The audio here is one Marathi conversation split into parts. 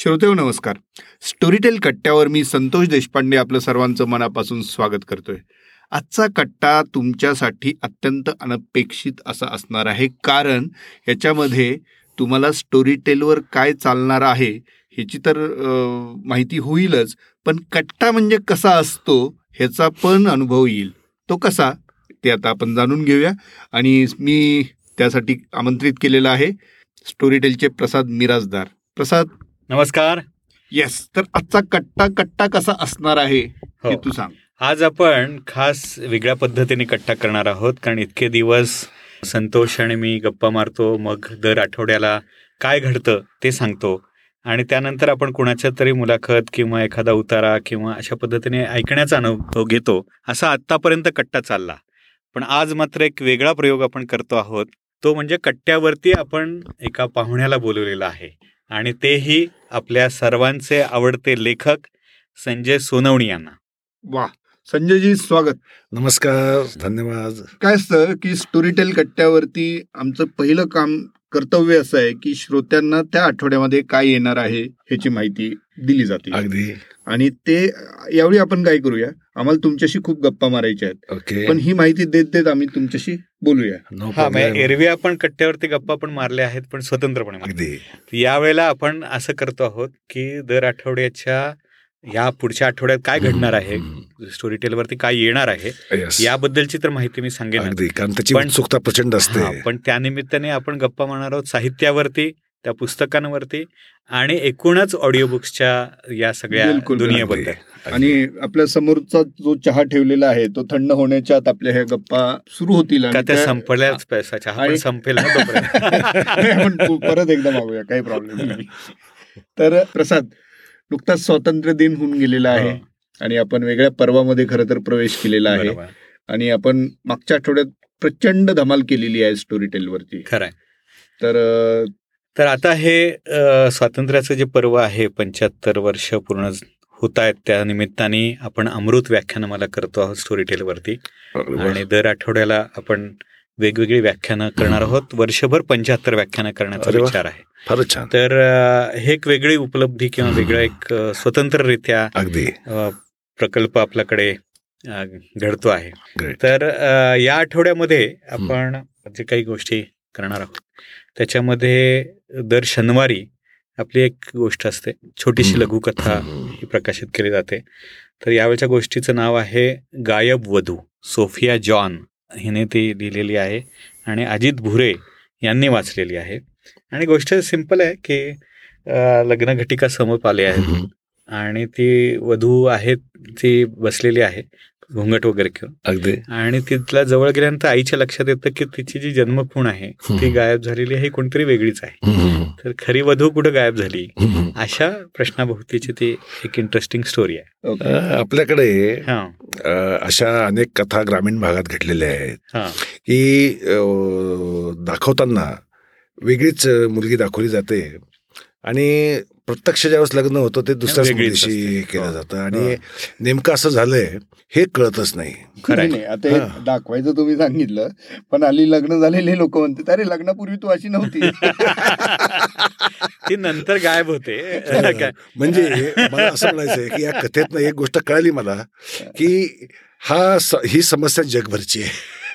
श्रोतेव नमस्कार. स्टोरीटेल कट्ट्यावर मी संतोष देशपांडे आपलं सर्वांचं मनापासून स्वागत करतोय. आजचा कट्टा तुमच्यासाठी अत्यंत अनपेक्षित असा असणार आहे. कारण याच्यामध्ये तुम्हाला स्टोरीटेलवर काय चालणार आहे ह्याची तर माहिती होईलच. पण कट्टा म्हणजे कसा असतो ह्याचा पण अनुभव येईल. तो कसा ते आता आपण जाणून घेऊया. आणि मी त्यासाठी आमंत्रित केलेलं आहे स्टोरीटेलचे प्रसाद मिराजदार प्रसाद नमस्कार. येस तर आजचा कट्टा कट्टा कसा असणार आहे हे. हो. तू सांग. आज आपण खास वेगळ्या पद्धतीने कट्टा करणार आहोत कारण इतके दिवस संतोष आणि मी गप्पा मारतो मग दर आठवड्याला काय घडतं ते सांगतो. आणि त्यानंतर आपण कुणाच्या तरी मुलाखत किंवा एखादा उतारा किंवा अशा पद्धतीने ऐकण्याचा अनुभव घेतो असा आत्तापर्यंत कट्टा चालला. पण आज मात्र एक वेगळा प्रयोग आपण करतो आहोत तो म्हणजे कट्ट्यावरती आपण एका पाहुण्याला बोलवलेला आहे. आणि तेही आपल्या सर्वांचे आवडते लेखक संजय सोनवणी यांना. वा संजयजी स्वागत. नमस्कार धन्यवाद. काय असतं की स्टोरीटेल कट्ट्यावरती आमचं पहिलं काम कर्तव्य असं आहे की श्रोत्यांना त्या आठवड्यामध्ये काय येणार आहे ह्याची माहिती दिली जाते. अगदी. आणि ते यावेळी आपण काय करूया? आम्हाला तुमच्याशी खूप गप्पा मारायच्या आहेत. ओके. पण ही माहिती देत देत आम्ही तुमच्याशी बोलूया. हा म्हणजे एरवी आपण कट्ट्यावरती गप्पा पण मारल्या आहेत पण स्वतंत्रपणे यावेळेला आपण असं करतो आहोत की दर आठवड्याच्या या पुढच्या आठवड्यात काय घडणार आहे स्टोरी टेलवरती काय येणार आहे Yes. याबद्दलची तर माहिती मी सांगेन. अगदी कारण त्याची पण- उत्सुकता प्रचंड असते. पण त्यानिमित्ताने आपण गप्पा मारणार आहोत साहित्यावरती. त्या पुस्तकांवरती आणि एकूणच ऑडिओ बुक्सच्या या सगळ्या दुनियेबद्दल. आणि आपल्या समोरचा जो चहा ठेवलेला आहे तो थंड होण्याच्या आत आपल्या ह्या गप्पा सुरू होतील त्या संपल्याच पैसा चहा संपेल परत एकदा मागूया काही प्रॉब्लेम नाही. तर प्रसाद नुकताच स्वातंत्र्य दिन होऊन गेलेला आहे हो, आणि आपण वेगळ्या पर्वामध्ये खरं तर प्रवेश केलेला आहे. आणि आपण मागच्या आठवड्यात प्रचंड धमाल केलेली आहे स्टोरी टेलवरती खरं. तर तर आता हे स्वातंत्र्याचं जे पर्व आहे पंच्याहत्तर वर्ष पूर्ण होत आहेत त्या निमित्ताने आपण अमृत व्याख्यानमाला करतो आहोत स्टोरी टेलवरती आणि दर आठवड्याला आपण वेगवेगळी व्याख्यानं करणार आहोत. वर्षभर पंच्याहत्तर व्याख्यानं करण्याचा. विचार आहे. फारच छान. तर हे एक वेगळी उपलब्धी किंवा वेगळं एक स्वतंत्ररित्या अगदी. प्रकल्प आपल्याकडे घडतो आहे. तर या आठवड्यामध्ये आपण जे काही गोष्टी करणार आहोत त्याच्यामध्ये दर शनिवारी आपली एक गोष्ट असते. छोटीशी. लघुकथा ही प्रकाशित केली जाते. तर यावेळच्या गोष्टीचं नाव आहे गायब वधू. सोफिया जॉन हिने ती लिहिलेली आहे आणि अजित भुरे यांनी वाचलेली आहे. आणि गोष्ट सिंपल आहे की अ, लग्नघटिका समोर आले आहेत. आणि ती वधू आहे ती बसलेली आहे घुंगट वगैरे घेऊन. अगदी. आणि तिथल्या जवळ गेल्यानंतर आईच्या लक्षात येतं की तिची जी जन्मखूण आहे ती. गायब झालेली आहे कोणतरी वेगळीच आहे. तर खरी वधू कुठं गायब झाली. अशा प्रश्नाभोवतीची ती एक इंटरेस्टिंग स्टोरी आहे. आपल्याकडे अशा अनेक कथा ग्रामीण भागात घडलेल्या आहेत. की दाखवताना वेगळीच मुलगी दाखवली जाते. आणि प्रत्यक्ष ज्यावेळेस लग्न होतं ते दुसऱ्याच मुलीशी असते. केलं हो. जातं आणि नेमकं असं झालंय हे कळतच नाही खरं नाही आता. दाखवायचं तुम्ही सांगितलं पण हल्ली लग्न झालेले लोक म्हणतात अरे लग्नापूर्वी तू अशी नव्हती ती नंतर गायब होते काय? म्हणजे मला असं म्हणायचंय की या कथेतनं एक गोष्ट कळाली मला की हा ही समस्या जगभरची आहे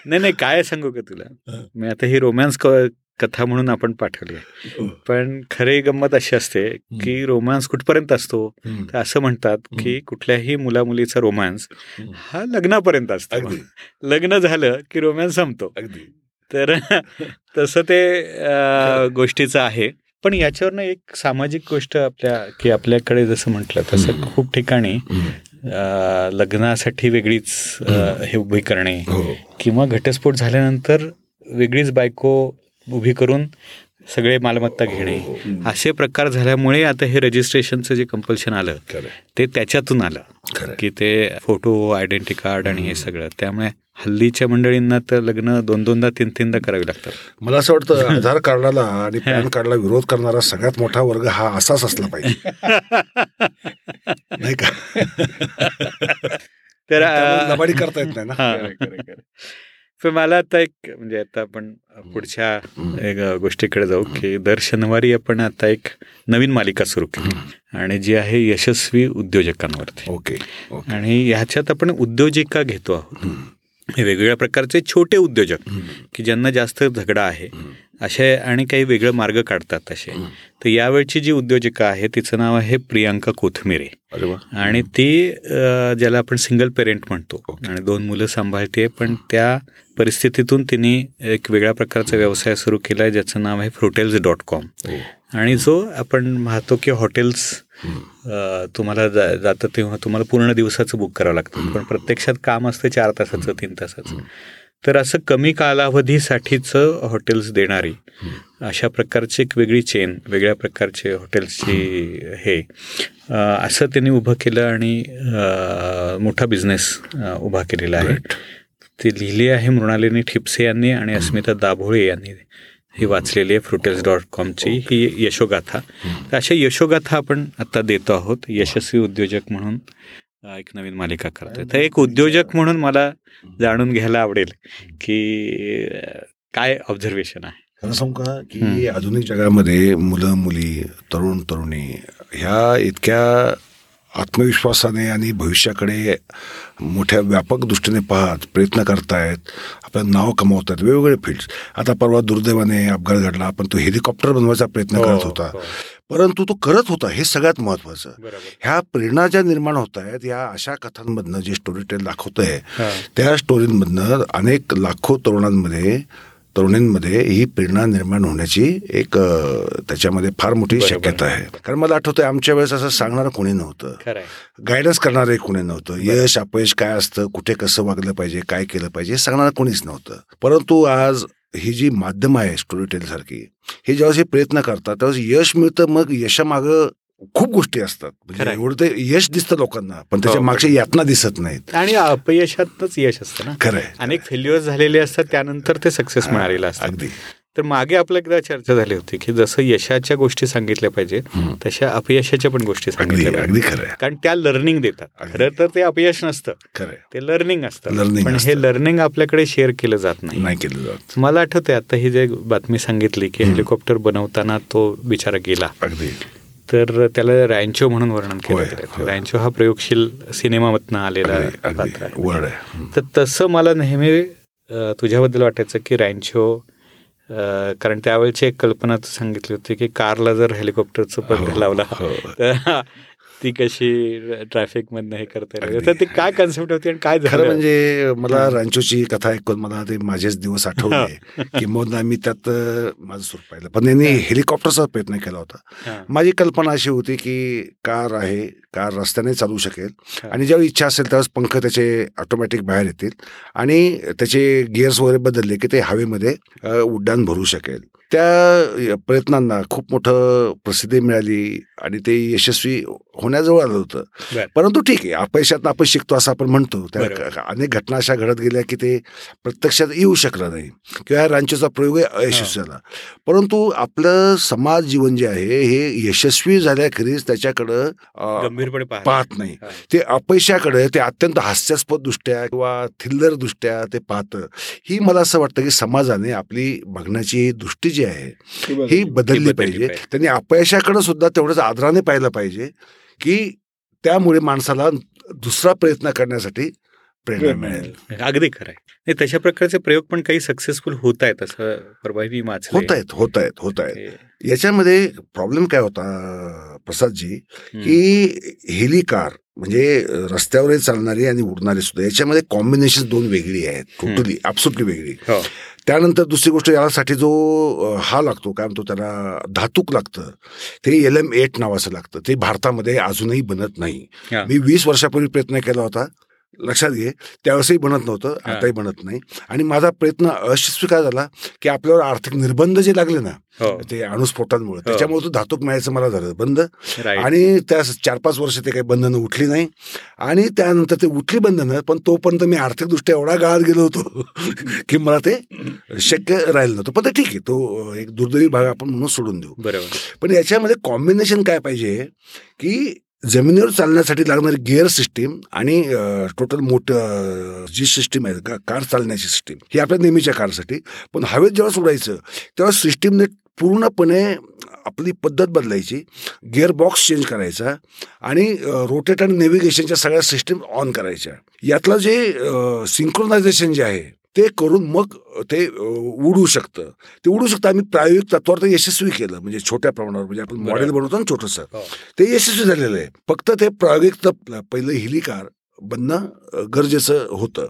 नाही नाही काय सांगू का तुला हा. मी आता ही रोमॅन्स कथा म्हणून आपण पाठवली हो. पण खरी गंमत अशी असते की रोमॅन्स कुठपर्यंत असतो. तर असं म्हणतात की कुठल्याही मुला मुलीचा हम्म. हा लग्नापर्यंत असतो. लग्न झालं की रोमॅन्स संपतो. अगदी. तर तसं ते गोष्टीचं आहे. पण याच्यावरनं एक सामाजिक गोष्ट आपल्या की आपल्याकडे जसं म्हटलं तसं. खूप ठिकाणी लग्नासाठी वेगळीच हे उभी करणे हो. किंवा घटस्फोट झाल्यानंतर वेगळीच बायको उभी करून सगळे मालमत्ता घेणे. हो, असे प्रकार झाल्यामुळे आता हे रजिस्ट्रेशनचं जे कंपल्शन आलं ते त्याच्यातून आलं. खरं. की ते फोटो आयडेंटिटी कार्ड आणि हे सगळं. त्यामुळे हल्लीच्या मंडळींना तर लग्न दोन दोनदा तीन तीनदा करावी लागतात. मला असं वाटतं आधार कार्डाला आणि पॅन कार्डला विरोध करणारा सगळ्यात मोठा वर्ग हा असाच असला पाहिजे. नाही का? तर करता येत नाही ना? हा. खरं, खरं, खरं. पण मला आता एक म्हणजे आता आपण पुढच्या गोष्टीकडे जाऊ की दर शनिवारी आपण आता एक नवीन मालिका सुरू केली. आणि जी आहे यशस्वी उद्योजकांवरती. ओके आणि ह्याच्यात आपण उद्योजिका घेतो आहोत. हे वेगवेगळ्या प्रकारचे छोटे उद्योजक. की ज्यांना जास्त झगडा आहे. असे आणि काही वेगळे मार्ग काढतात तसे हम्म. तर यावेळची जी उद्योजिका आहे तिचं नाव आहे प्रियांका कोथमिरे आणि ती ज्याला आपण सिंगल पेरेंट म्हणतो. आणि दोन मुलं सांभाळते पण त्या परिस्थितीतून तिने एक वेगळ्या प्रकारचा व्यवसाय सुरू केला आहे ज्याचं नाव आहे फ्रुटेल्स डॉट कॉम. आणि जो आपण पाहतो की हॉटेल्स तुम्हाला जातं तेव्हा तुम्हाला पूर्ण दिवसाचं बुक करावं लागतं. पण प्रत्यक्षात काम असतं चार तासाचं तीन तासाचं. तर असं कमी कालावधीसाठीचं हॉटेल्स देणारी अशा प्रकारची एक वेगळी चेन वेगळ्या प्रकारचे हॉटेल्सची हे असं त्यांनी उभं केलं आणि मोठा बिझनेस उभा केलेला आहे. ती लिहिली आहे मृणालिनी ठिपसे यांनी आणि अस्मिता दाभोळे यांनी. ही वाचलेली आहे फ्रुटेल्स डॉट कॉमची ही यशोगाथा. तर अशा यशोगाथा आपण आता देतो आहोत यशस्वी उद्योजक म्हणून एक नवीन मालिका करतोय. तर एक उद्योजक म्हणून मला जाणून घ्यायला आवडेल की काय ऑब्झर्वेशन आहे? खरं सांगू का की आधुनिक जगामध्ये मुलं मुली तरुण तरुणी ह्या इतक्या आत्मविश्वासाने आणि भविष्याकडे मोठ्या व्यापक दृष्टीने पाहत प्रयत्न करतायत आपलं नाव कमावत आहेत वेगवेगळे फील्ड्स आता परवा दुर्दैवाने अपघात घडला. पण तो हेलिकॉप्टर बनवायचा प्रयत्न करत होता. हो, परंतु तो करत होता हे सगळ्यात महत्वाचं. ह्या प्रेरणा ज्या निर्माण होत आहेत या अशा कथांमधनं जे स्टोरी टेल दाखवतंय हा. त्या स्टोरींमधनं अनेक लाखो तरुणांमध्ये तरुणींमध्ये ही प्रेरणा निर्माण होण्याची एक त्याच्यामध्ये फार मोठी. शक्यता आहे. कारण मला आठवतंय आमच्या वेळेस असं सांगणारं कोणी नव्हतं. गायडन्स करणारं कोणी नव्हतं. यश अपयश काय असतं कुठे कसं वागलं पाहिजे काय केलं पाहिजे हे सांगणारं कोणीच नव्हतं. परंतु आज ही जी माध्यम आहे स्टोरी टेल सारखी हे ज्यावेळेस हे प्रयत्न करतात त्यावेळेस यश मिळतं मग यशामागं खूप गोष्टी असतात. म्हणजे. एवढं ते यश दिसतं लोकांना पण त्याच्या हो, मागच्या यातना दिसत नाहीत. आणि अपयशातच यश असतं ना. खरंय. अनेक फेल्युअर्स झालेले असतात त्यानंतर ते सक्सेस मिळालेलं असतं. अगदी. तर मागे आपल्या एकदा चर्चा झाली होती की जसं यशाच्या गोष्टी सांगितल्या पाहिजे तशा अपयशाच्या पण गोष्टी सांगितल्या अगदी खरंय. कारण त्या लर्निंग देतात. खरं तर ते अपयश नसतं. खरंय. ते लर्निंग असतं. पण. हे लर्निंग आपल्याकडे शेअर केलं जात नाही. नाही केलं जात. मला आठवते आता ही जे बातमी सांगितली की हेलिकॉप्टर बनवताना तो बिचारा गेला. अगदी. तर त्याला रॅन्चो म्हणून वर्णन केलं. रॅन्चो हा प्रयोगशील सिनेमामधनं आलेला पात्र आहे. तर तसं मला नेहमी तुझ्याबद्दल वाटायचं की रॅन्चो अ, कारण त्यावेळची एक कल्पना तू सांगितली होती की कारला जर हेलिकॉप्टरचं पडदा हो, लावला हो. तर ती कशी ट्रॅफिक मधनं हे करता ती काय कन्सेप्ट होती आणि काय खरं झालं? म्हणजे मला रांचोची कथा ऐकून मला ते माझेच दिवस आठवले. की मग मी त्यात माझं सूर पाहिलं. पण यांनी हेलिकॉप्टरचा प्रयत्न केला होता. माझी कल्पना अशी होती की कार आहे कार रस्त्याने चालू शकेल. आणि जेव्हा इच्छा असेल त्यावेळेस पंख त्याचे ऑटोमॅटिक बाहेर येतील. आणि त्याचे गिअर्स वगैरे बदलले की ते हवेमध्ये उड्डाण भरू शकेल. त्या प्रयत्नांना खूप मोठं प्रसिद्धी मिळाली आणि ते यशस्वी होण्याजवळ आलं होतं. परंतु ठीक आहे अपयशात आपण शिकतो असं आपण म्हणतो. त्या अनेक घटना अशा घडत गेल्या की ते प्रत्यक्षात येऊ शकलं नाही किंवा या रांचोचा प्रयोग अयशस्वी झाला. परंतु आपलं समाज जीवन जे आहे हे यशस्वी झाल्याखेरीज त्याच्याकडं पाहत नाही. ते अपयशाकडे ते अत्यंत हास्यास्पद दृष्ट्या किंवा थिल्लर दृष्ट्या ते पाहतं. ही मला असं वाटतं की समाजाने आपली बघण्याची दृष्टी जी आहे. ही बदलली पाहिजे. त्यांनी अपयशाकडे सुद्धा तेवढंच आदराने पाहिलं पाहिजे की त्यामुळे माणसाला दुसरा प्रयत्न करण्यासाठी प्रेरणा मिळेल. अगदी खरं आहे. नाही, तशा प्रकारचे प्रयोग पण काही सक्सेसफुल होत आहेत असं परवा मी वाचलंय. होत आहेत होत आहेत होत आहेत. याच्यामध्ये प्रॉब्लेम काय होता प्रसादजी. की हेली कार म्हणजे रस्त्यावरही चालणारी आणि उडणारी सुद्धा याच्यामध्ये कॉम्बिनेशन दोन वेगळी आहेत. टोटली ॲब्सुटली वेगळी. हो. त्यानंतर दुसरी गोष्ट यासाठी जो हा लागतो काय म्हणतो त्याला धातूक लागतं. ते एल एम एट नावाचं लागतं. ते भारतामध्ये अजूनही बनत नाही. मी वीस वर्षापूर्वी प्रयत्न केला होता. लक्षात घे. त्यावेळेसही बनत नव्हतं हा. आताही बनत नाही. आणि माझा प्रयत्न अयशस्वी काय झाला की आपल्यावर आर्थिक निर्बंध जे लागले ना हो. ते अणुस्फोटांमुळे त्याच्यामुळे तो धातूक मिळायचं मला झालं बंद. आणि त्या चार पाच वर्ष ते काही बंधनं उठली नाही. आणि त्यानंतर ते उठली बंधनं पण तोपर्यंत मी आर्थिकदृष्ट्या एवढा गाळत गेलो होतो की मला ते शक्य राहिलं नव्हतं. पण ते ठीक आहे तो एक दुर्दैवी भाग आपण म्हणून सोडून देऊ. बरोबर. पण याच्यामध्ये कॉम्बिनेशन काय पाहिजे की जमिनीवर चालण्यासाठी लागणारी गिअर सिस्टीम आणि टोटल मोठं जी सिस्टीम आहे का कार चालण्याची सिस्टीम ही आपल्या नेहमीच्या कारसाठी. पण हवेत जेव्हा सोडायचं तेव्हा सिस्टीमने पूर्णपणे आपली पद्धत बदलायची गिअर बॉक्स चेंज करायचा आणि रोटेट आणि नेव्हिगेशनच्या सगळ्या सिस्टीम ऑन करायच्या. यातलं जे सिंक्रोनायझेशन जे आहे ते करून मग ते उडू शकतं. ते उडू शकतं. आम्ही प्रायोगिक तत्वावर ते यशस्वी केलं. म्हणजे छोट्या प्रमाणावर. म्हणजे आपण मॉडेल बनवतो ना छोटंसं. हो. ते यशस्वी झालेलं आहे. फक्त ते प्रायोगिक तप पहिलं हिली कार बनणं गरजेचं होतं.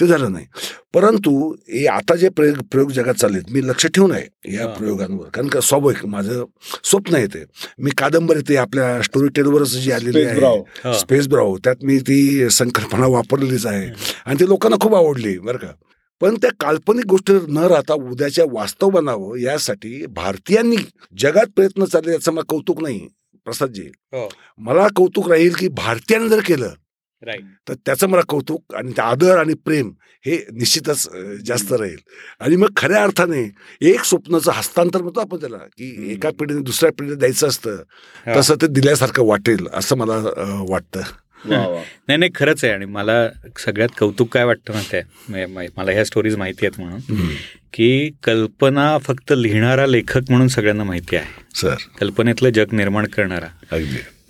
ते झालं नाही. परंतु हे आता जे प्रयोग प्रयोग जगात चाललेत मी लक्ष ठेवून आहे या. प्रयोगांवर. कारण का स्वाभाविक माझं स्वप्न आहे ते. मी कादंबरी ते आपल्या स्टोरी टेलवरच जी आलेली. आहे. स्पेस ब्राव त्यात मी ती संकल्पना वापरलेलीच आहे. आणि ते लोकांना खूप आवडली बरं का. पण त्या काल्पनिक गोष्ट न राहता उद्याच्या वास्तव बनावं यासाठी भारतीयांनी जगात प्रयत्न चालले याचं मला कौतुक नाही प्रसादजी हो. मला कौतुक राहील की भारतीयाने जर केलं तर त्याचं मला कौतुक आणि आदर आणि प्रेम हे निश्चितच जास्त राहील आणि मग खऱ्या अर्थाने एक स्वप्नाचं हस्तांतर म्हणतो आपण त्याला की. एका पिढीने दुसऱ्या पिढीला द्यायचं असतं. तसं ते दिल्यासारखं वाटेल असं मला वाटतं नाही नाही खरंच आहे. आणि मला सगळ्यात कौतुक काय वाटतं माहिती आहे? म- म- मला ह्या स्टोरीज माहिती आहेत म्हणून. की कल्पना फक्त लिहिणारा लेखक म्हणून सगळ्यांना माहिती आहे. सर. कल्पनेतलं जग निर्माण करणारा.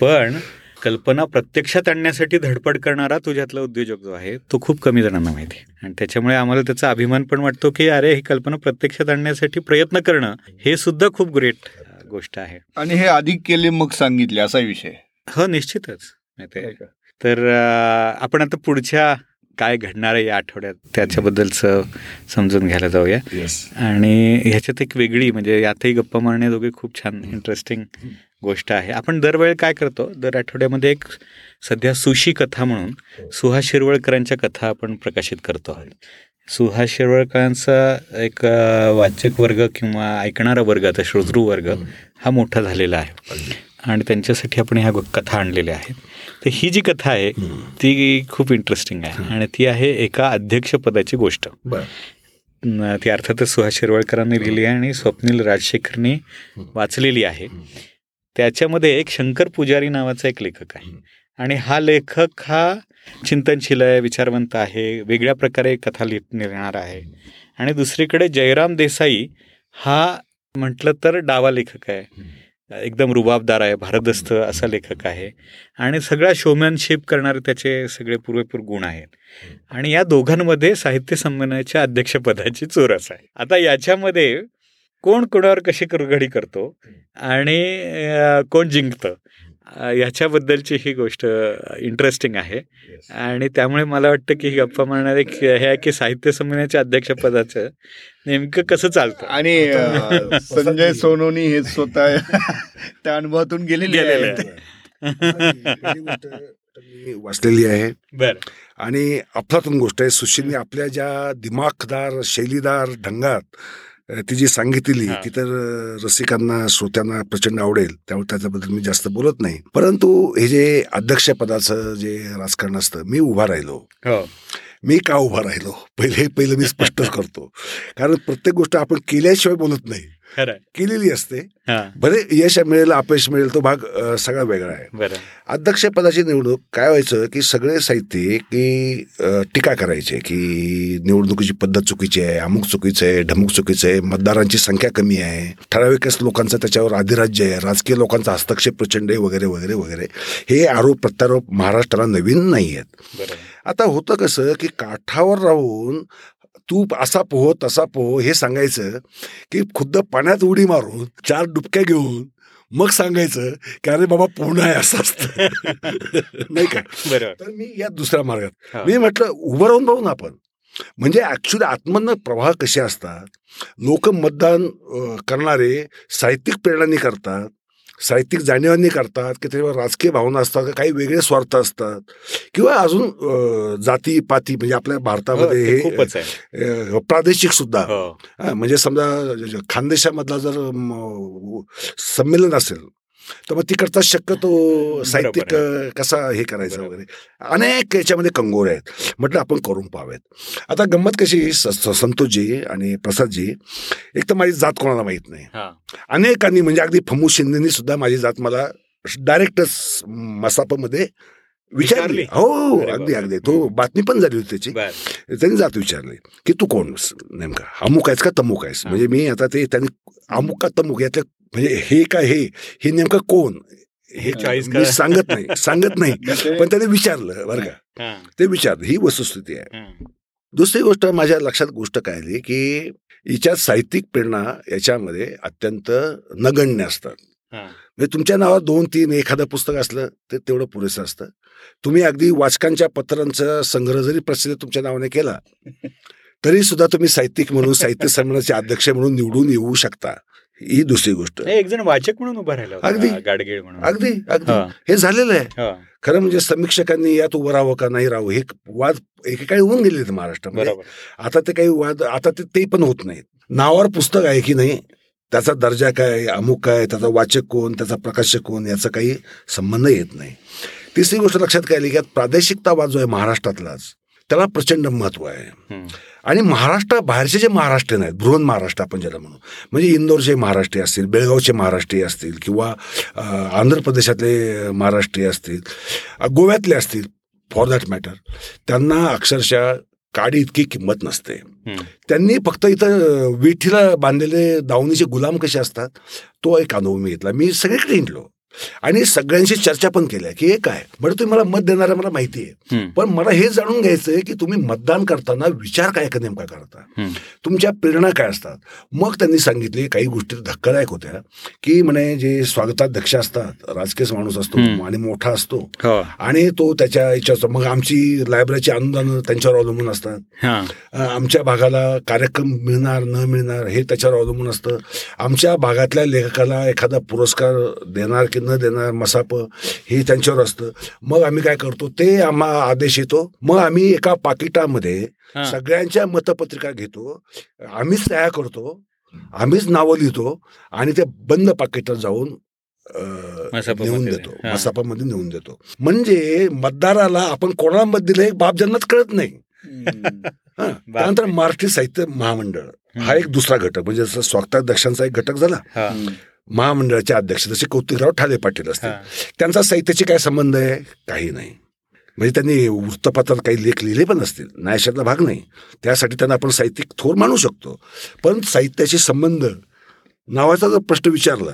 पण कल्पना प्रत्यक्षात आणण्यासाठी धडपड करणारा तुझ्यातला उद्योजक जो आहे तो खूप कमी जणांना माहिती आहे. आणि त्याच्यामुळे आम्हाला त्याचा अभिमान पण वाटतो की अरे ही कल्पना प्रत्यक्षात आणण्यासाठी प्रयत्न करणं हे सुद्धा खूप ग्रेट गोष्ट आहे. आणि हे अधिक केले मग सांगितले असा विषय हो निश्चितच. तर आपण आता पुढच्या काय घडणार आहे या आठवड्यात त्याच्याबद्दलचं समजून घ्यायला जाऊया. आणि ह्याच्यात एक वेगळी म्हणजे यातही गप्पा मारण्याजोगी खूप छान इंटरेस्टिंग गोष्ट आहे. आपण दरवेळी काय करतो? दर आठवड्यामध्ये एक सध्या सुशी कथा म्हणून सुहास शिरवळकरांच्या कथा आपण प्रकाशित करतो आहोत. सुहास शिरवळकरांचा एक वाचक वर्ग किंवा ऐकणारा वर्ग आता श्रोतृ वर्ग हा मोठा झालेला आहे. आणि त्यांच्यासाठी आपण ह्या गो- कथा आणलेल्या आहेत. तर ही जी कथा आहे ती खूप इंटरेस्टिंग आहे. आणि ती आहे एका अध्यक्षपदाची गोष्ट. ती अर्थातच सुहास शिरवळकरांनी लिहिली आहे आणि स्वप्नील राजशेखरनी वाचलेली आहे. त्याच्यामध्ये एक शंकर पुजारी नावाचा एक लेखक आहे. आणि हा लेखक हा चिंतनशील आहे विचारवंत आहे वेगळ्या प्रकारे कथा लिह लिहिणार आहे. आणि दुसरीकडे जयराम देसाई हा म्हटलं तर डावा लेखक आहे. एकदम रुबाबदार आहे भारदस्त असा लेखक आहे. आणि सगळा शोमॅनशिप करणारे त्याचे सगळे पुरेपूर गुण आहेत. आणि या दोघांमध्ये साहित्य संमेलनाच्या अध्यक्षपदाची चोरस आहे. आता याच्यामध्ये कोण कोणावर कशी करघडी करतो आणि कोण जिंकतं? याच्याबद्दलची ही गोष्ट इंटरेस्टिंग आहे. आणि त्यामुळे मला वाटतं की ही गप्पा मारणार हे आहे की साहित्य संमेलनाच्या अध्यक्षपदाचं नेमकं कसं चालतं? आणि संजय सोनोनी हे स्वतः त्या अनुभवातून गेलेले मी वाचलेली आहे. बरं. आणि अफलातून गोष्ट आहे सुशीलने आपल्या ज्या दिमाखदार शैलीदार ढंगात ती जी सांगितली हा. ती तर रसिकांना श्रोत्यांना प्रचंड आवडेल. त्यामुळे त्याच्याबद्दल मी जास्त बोलत नाही. परंतु हे जे अध्यक्षपदाचं जे राजकारण असतं मी उभा राहिलो. हो. मी का उभा राहिलो? पहिले पहिलं मी स्पष्ट करतो. कारण प्रत्येक गोष्ट आपण केल्याशिवाय बोलत नाही. केलेली असते. भले यश मिळेल अपयश मिळेल तो भाग सगळा वेगळा आहे. बरं. अध्यक्षपदाची निवडणूक काय व्हायचं की सगळे साहित्य की टीका करायचे की निवडणुकीची पद्धत चुकीची आहे अमुक चुकीचं आहे ढमुक चुकीचं आहे मतदारांची संख्या कमी आहे. ठराविकच लोकांचं त्याच्यावर अधिराज्य आहे राजकीय लोकांचा हस्तक्षेप प्रचंड आहे वगैरे वगैरे वगैरे. हे आरोप प्रत्यारोप महाराष्ट्राला नवीन नाही आहेत. आता होतं कसं की काठावर राहून तू असा पोहो तसा पोहो हे सांगायचं की खुद्द पाण्यात उडी मारून चार डुबक्या घेऊन मग सांगायचं की अरे बाबा पोहणं आहे असं असतं. नाही का? तर मी या दुसऱ्या मार्गात. मी म्हटलं उभं राहून पाहू ना आपण. म्हणजे ऍक्च्युली आत्मन प्रवाह कसे असतात? लोक मतदान करणारे साहित्यिक प्रेरणांनी करतात. साहित्यिक जाणीवांनी करतात की त्याच्यावर राजकीय भावना असतात का काही वेगळे स्वार्थ असतात किंवा अजून जाती पाती म्हणजे आपल्या हो, भारतामध्ये हे अं, प्रादेशिक सुद्धा. हो. हा, म्हणजे समजा खानदेशामधला जर संमेलन असेल तर मग तिकडचा शक्यतो साहित्यिक कसा हे करायचा. वगैरे? अनेक याच्यामध्ये कंगोरे आहेत. म्हटलं आपण करून पाहावेत आता गंमत कशी संतोषजी आणि प्रसादजी एक तर माझी जात कोणाला माहीत नाही. हा. अनेकांनी म्हणजे अगदी फमू शिंदेनी सुद्धा माझी जात मला डायरेक्टच मसापमध्ये विचारली. विचारली? हो अगदी. अगदी. तो बातमी पण झाली होती त्याची. त्यांनी जात विचारले की तू कोण नेमका? अमुक आहेस का तमुक आहेस. म्हणजे मी आता ते त्यांनी अमुक का तमुक यातलं म्हणजे हे का हे हे नेमकं कोण? हे मी? सांगत नाही सांगत नाही. पण त्याने विचारलं बरं का. हा, ते विचारलं ही वस्तुस्थिती आहे. दुसरी गोष्ट माझ्या लक्षात गोष्ट काय आली की हिच्यात साहित्यिक प्रेरणा याच्यामध्ये अत्यंत नगण्य असतात. म्हणजे तुमच्या नावात दोन तीन एखादं पुस्तक असलं तर तेवढं पुरेसं असतं. तुम्ही अगदी वाचकांच्या पत्रांचा संग्रह जरी प्रसिद्ध तुमच्या नावाने केला तरी सुद्धा तुम्ही साहित्यिक म्हणून साहित्य संमेलनाचे अध्यक्ष म्हणून निवडून येऊ शकता. ही दुसरी गोष्ट. एक जण वाचक म्हणून उभा राहिला अगदी. गाडगीळ म्हणून. अगदी अगदी. हा, झालेलं आहे. खरं म्हणजे समीक्षकांनी यात उभं राहावं का नाही राहावं हे वाद एकेकाळी होऊन गेले महाराष्ट्रामध्ये. आता ते काही वाद आता ते ते पण होत नाहीत. नावावर पुस्तक आहे की नाही त्याचा दर्जा काय अमुक काय त्याचा वाचक कोण त्याचा प्रकाशक कोण याचा काही संबंध येत नाही. तिसरी गोष्ट लक्षात काय आली की प्रादेशिकतावाद जो आहे महाराष्ट्रातलाच. त्याला प्रचंड महत्त्व आहे. आणि महाराष्ट्र बाहेरचे जे महाराष्ट्रीयन आहेत बृहन महाराष्ट्र आपण ज्याला म्हणू म्हणजे इंदोरचे महाराष्ट्रीय असतील बेळगावचे महाराष्ट्रीय असतील किंवा आंध्र प्रदेशातले महाराष्ट्रीय असतील गोव्यातले असतील फॉर दॅट मॅटर त्यांना अक्षरशः काडी इतकी किंमत नसते. त्यांनी फक्त इथं विठीला बांधलेले दावणीचे गुलाम कसे असतात तो एक अनुभव मी घेतला. मी सगळीकडे हिंडलो. आणि सगळ्यांशी चर्चा पण केल्या की हे काय? बरं तुम्ही मला मत देणारा मला माहिती आहे. पण मला हे जाणून घ्यायचं आहे की तुम्ही मतदान करताना विचार काय का नेमका करता. तुमच्या प्रेरणा काय असतात? मग त्यांनी सांगितले काही गोष्टी धक्कादायक होत्या की म्हणे जे स्वागताध्यक्ष असतात राजकीय माणूस असतो. आणि मोठा असतो हो. आणि तो त्याच्या याच्यावर मग आमची लायब्ररीची अनुदानं त्यांच्यावर अवलंबून असतात. आमच्या भागाला कार्यक्रम मिळणार न मिळणार हे त्याच्यावर अवलंबून असतं. आमच्या भागातल्या लेखकाला एखादा पुरस्कार देणार की न देणार मसाप हे त्यांच्यावर असतं. मग आम्ही काय करतो ते आम्हा आदेश येतो. मग आम्ही एका पाकिटामध्ये. सगळ्यांच्या मतपत्रिका घेतो. आम्हीच तयार करतो. आम्हीच नावं लिहितो आणि ते बंद पाकिटात जाऊन. नेऊन देतो. मसापामध्ये नेऊन देतो. म्हणजे मतदाराला आपण कोणाला मत दिलं हे बाप ज्यांनाच कळत नाही. त्यानंतर मराठी साहित्य महामंडळ. हा एक दुसरा घटक. म्हणजे जसं स्वागताध्यक्षांचा एक घटक झाला. महामंडळाचे अध्यक्ष जसे कौतिकराव ठाले पाटील असतील हा. त्यांचा साहित्याशी काय संबंध आहे? काही नाही. म्हणजे त्यांनी वृत्तपत्रात काही लेख लिहिले पण असतील न्यायशातला भाग नाही. त्यासाठी त्यांना आपण साहित्यिक थोर मानू शकतो. पण साहित्याशी संबंध नावाचा जर प्रश्न विचारला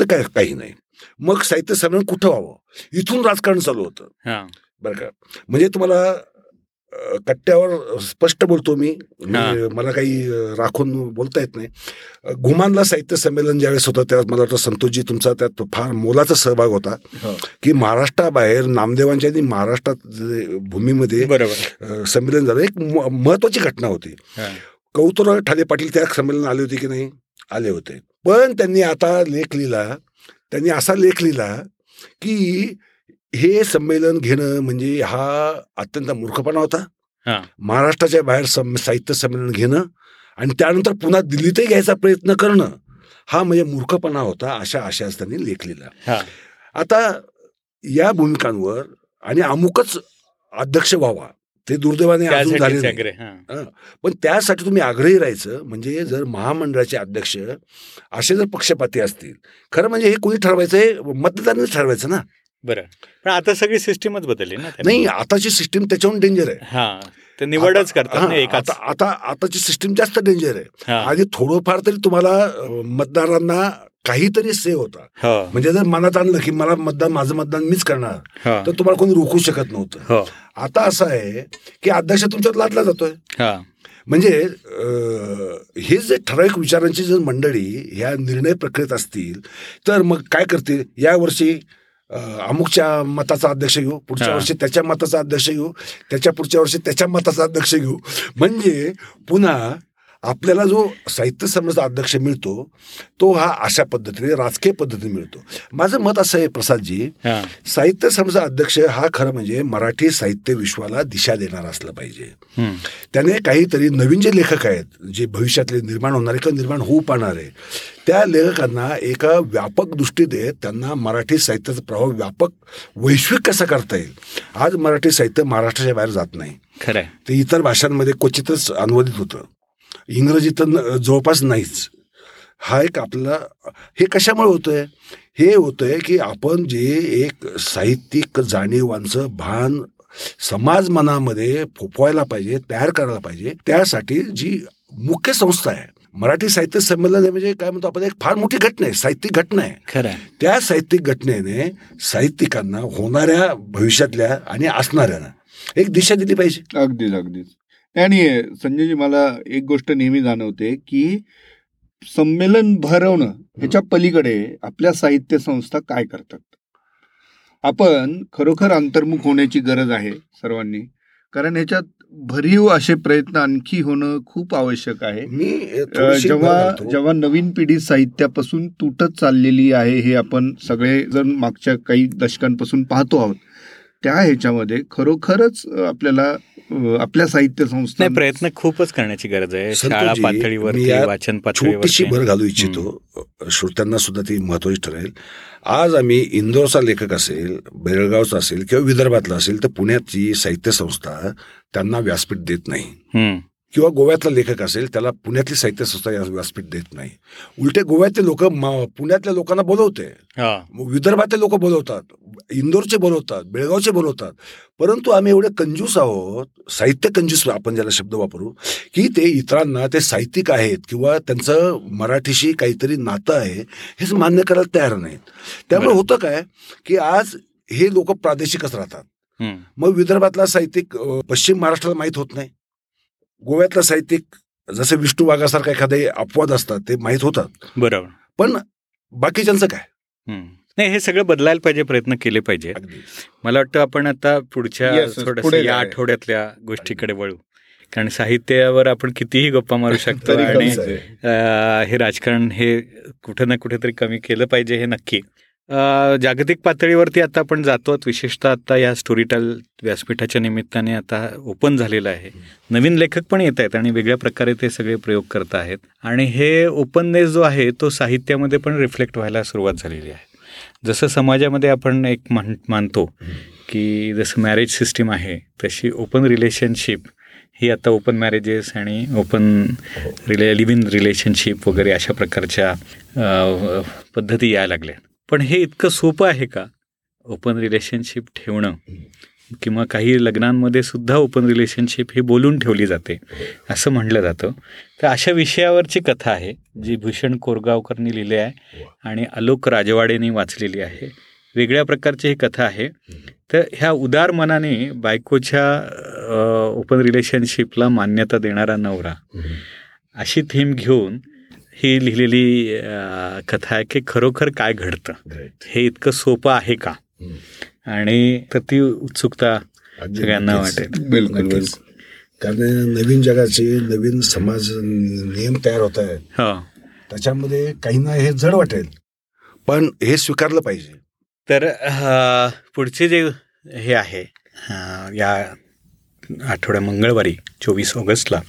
तर काय काही नाही. मग साहित्य संमेलन कुठं व्हावं? इथून राजकारण चालू होतं. बरं का. म्हणजे तुम्हाला कट्ट्यावर स्पष्ट बोलतो मी. मला काही राखून बोलता येत नाही. घुमानला साहित्य संमेलन ज्यावेळेस होतं त्यावेळेस मला वाटतं संतोषजी तुमचा त्यात फार मोलाचा सहभाग होता. हो. की महाराष्ट्राबाहेर नामदेवांच्या आणि महाराष्ट्रात भूमीमध्ये संमेलन झालं. एक महत्वाची घटना होती. कौतुराव ठाले पाटील त्या संमेलन आले होते की नाही? आले होते. पण त्यांनी आता लेख लिहिला त्यांनी असा लेख लिहिला की हे संमेलन घेणं म्हणजे हा अत्यंत मूर्खपणा होता. महाराष्ट्राच्या बाहेर साहित्य संमेलन घेणं आणि त्यानंतर पुन्हा दिल्लीतही घ्यायचा प्रयत्न करणं हा म्हणजे मूर्खपणा होता अशा आशयास त्यांनी लेख लिहिला हा. आता या भूमिकांवर आणि अमुकच अध्यक्ष व्हावा ते दुर्दैवाने अजून झाले. पण त्यासाठी तुम्ही आग्रही राहायचं म्हणजे जर महामंडळाचे अध्यक्ष असे जर पक्षपाती असतील खरं म्हणजे हे कोणी ठरवायचं हे मतदारांनी ठरवायचं ना बरं. पण आता सगळी सिस्टीमच बदलली ना. नाही आताची सिस्टीम त्याच्याहून डेंजर आहे. हा ते निवडच करतात आता आता आताची सिस्टीम जास्त डेंजर आहे. हा. आधी थोडंफार तरी तुम्हाला मतदारांना काहीतरी से होता. हो. म्हणजे जर मनात आणलं की मला मतदान माझं मतदान मीच करणार हो. तर तुम्हाला कोणी रोखू शकत नव्हतं. हो. आता असं आहे की अध्यक्ष तुमच्यात लादला जातोय. हा. म्हणजे हे जे ठराविक विचारांची जर मंडळी ह्या निर्णय प्रक्रियेत असतील तर मग काय करतील? यावर्षी अमुकच्या मताचा अध्यक्ष घेऊ पुढच्या. वर्षी त्याच्या मताचा अध्यक्ष घेऊ त्याच्या पुढच्या वर्षी त्याच्या मताचा अध्यक्ष घेऊ म्हणजे पुन्हा आपल्याला जो साहित्य समाजाचा अध्यक्ष मिळतो तो हा अशा पद्धतीने राजकीय पद्धतीने मिळतो. माझं मत असं आहे प्रसादजी साहित्य समाजाचा अध्यक्ष हा खरं म्हणजे मराठी साहित्य विश्वाला दिशा देणारा असला पाहिजे. त्याने काहीतरी नवीन जे लेखक आहेत जे भविष्यातले निर्माण होणारे किंवा निर्माण होऊ पाहणारे त्या लेखकांना एका व्यापक दृष्टी देत त्यांना मराठी साहित्याचा प्रभाव व्यापक वैश्विक कसा करता येईल? आज मराठी साहित्य महाराष्ट्राच्या बाहेर जात नाही. खरंय. ते इतर भाषांमध्ये क्वचितच अनुवादित होतं. इंग्रजी तर न- जवळपास नाहीच. हा एक आपल्याला हे कशामुळे होतंय? हे होतंय की आपण जे एक साहित्यिक जाणीवांचं भान समाज मनामध्ये फोफवायला पाहिजे तयार करायला पाहिजे त्यासाठी जी मुख्य संस्था आहे. मराठी साहित्य संमेलन हे म्हणजे काय म्हणतो आपण? एक फार मोठी घटना आहे साहित्यिक घटना आहे. खरं आहे. त्या साहित्यिक घटनेने साहित्यिकांना होणाऱ्या भविष्यातल्या आणि असणाऱ्यांना एक दिशा दिली पाहिजे. अगदीच अगदीच. आणि संजयजी मला एक गोष्ट नेहमी जाणवते की संमेलन भरवणं ह्याच्या पलीकडे आपल्या साहित्य संस्था काय करतात? आपण खरोखर अंतर्मुख होण्याची गरज आहे सर्वांनी. कारण ह्याच्यात भरीव असे प्रयत्न आणखी होणं खूप आवश्यक आहे. मी जेव्हा. जेव्हा नवीन पिढी साहित्यापासून तुटत चाललेली आहे हे आपण सगळे जण मागच्या काही दशकांपासून पाहतो आहोत त्या ह्याच्यामध्ये खरोखरच आपल्याला आपल्या साहित्य संस्था प्रयत्न खूपच करण्याची गरज आहे. शाळा यात वाचन छोटीशी पातळीवरती भर घालू इच्छितो. श्रोत्यांना सुद्धा ती महत्वाची ठरेल. आज आम्ही इंदोरचा लेखक असेल बेळगावचा असेल किंवा विदर्भातला असेल तर पुण्याची साहित्य संस्था त्यांना व्यासपीठ देत नाही. किंवा गोव्यातला लेखक असेल त्याला पुण्यातली साहित्य संस्था या व्यासपीठ देत नाही उलटे गोव्यातले लोक पुण्यातल्या लोकांना बोलवते हा. मग विदर्भातले लोक बोलवतात इंदोरचे बोलवतात बेळगावचे बोलवतात परंतु आम्ही एवढे कंजूस आहोत साहित्य कंजूस आपण ज्याला शब्द वापरू की ते इतरांना ते साहित्यिक आहेत किंवा त्यांचं मराठीशी काहीतरी नातं आहे हेच मान्य करायला तयार नाहीत त्यामुळे. होतं काय की आज हे लोक प्रादेशिकच राहतात. मग विदर्भातला साहित्यिक पश्चिम महाराष्ट्राला माहीत होत नाही गोव्यातला साहित्यिक जसे विष्णू वाघासारखा एखादे अपवाद असतात ते माहीत होतात. बरोबर. पण बाकीच्यांचं काय? हम्म. नाही हे सगळं बदलायला पाहिजे प्रयत्न केले पाहिजे. मला वाटतं आपण आता पुढच्या या. आठवड्यातल्या गोष्टीकडे वळू. कारण साहित्यावर आपण कितीही गप्पा मारू शकतो तरी आणि हे राजकारण हे कुठं ना कुठेतरी कमी केलं पाहिजे हे नक्की. जागतिक पातळीवरती आता आपण जातो विशेषतः आता या स्टोरीटेल व्यासपीठाच्या निमित्ताने आता ओपन झालेलं आहे. नवीन लेखक पण येत आहेत आणि वेगळ्या प्रकारे ते सगळे प्रयोग करत आहेत. आणि हे ओपननेस जो आहे तो साहित्यामध्ये पण रिफ्लेक्ट व्हायला सुरुवात झालेली आहे. जसं समाजामध्ये आपण एक मान मानतो की जसं मॅरेज सिस्टीम आहे तशी ओपन रिलेशनशिप ही आता ओपन मॅरेजेस आणि ओपन रिले लिव्ह इन रिलेशनशिप वगैरे अशा प्रकारच्या पद्धती यायला लागल्या. पण हे इतकं सोपं आहे का? ओपन रिलेशनशिप ठेवणं. किंवा काही लग्नांमध्ये सुद्धा ओपन रिलेशनशिप ही बोलून ठेवली जाते असं म्हटलं जातं. तर अशा विषयावरची कथा आहे जी भूषण कोरगावकरनी लिहिली आहे आणि आलोक राजवाडेने वाचलेली आहे. वेगळ्या प्रकारची ही कथा आहे. तर ह्या उदार मनाने बायकोच्या ओपन रिलेशनशिपला मान्यता देणारा नवरा अशी थीम घेऊन ही लिहिलेली कथा आहे की खरोखर काय घडतं. हे इतकं सोपं आहे का. आणि तर ती उत्सुकता सगळ्यांना. वाटेल. बिलकुल कारण नवीन जगाचे नवीन समाज नियम तयार होत आहेत. हो. त्याच्यामध्ये काहींना हे जड वाटेल. पण हे स्वीकारलं पाहिजे. तर पुढचे जे हे आहे या आठवड्या मंगळवारी चोवीस ऑगस्टला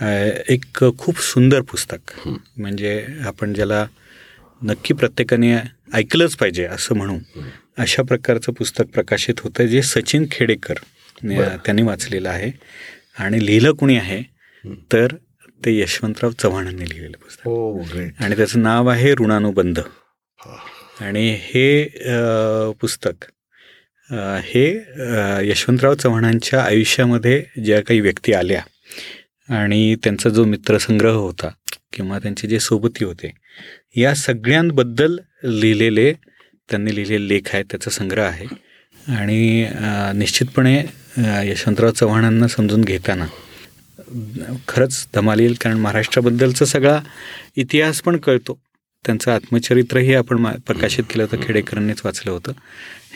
एक खूप सुंदर पुस्तक. म्हणजे आपण ज्याला नक्की प्रत्येकाने ऐकलंच पाहिजे असं म्हणू अशा प्रकारचं पुस्तक प्रकाशित होतं जे सचिन खेडेकर. त्यांनी वाचलेलं आहे. आणि लिहिलं कुणी आहे? तर ते यशवंतराव चव्हाणांनी लिहिलेलं पुस्तक. हो आणि त्याचं नाव आहे ऋणानुबंध. आणि हे पुस्तक हे यशवंतराव चव्हाणांच्या आयुष्यामध्ये ज्या काही व्यक्ती आल्या आणि त्यांचा जो मित्रसंग्रह होता किंवा त्यांचे जे सोबती होते या सगळ्यांबद्दल लिहिलेले त्यांनी लिहिलेले लेख आहेत त्याचा संग्रह आहे. आणि निश्चितपणे यशवंतराव चव्हाणांना समजून घेताना खरंच धमाल येईल कारण महाराष्ट्राबद्दलचा सगळा इतिहास पण कळतो. त्यांचं आत्मचरित्रही आपण प्रकाशित केलं होतं खेडेकरांनीच वाचलं होतं.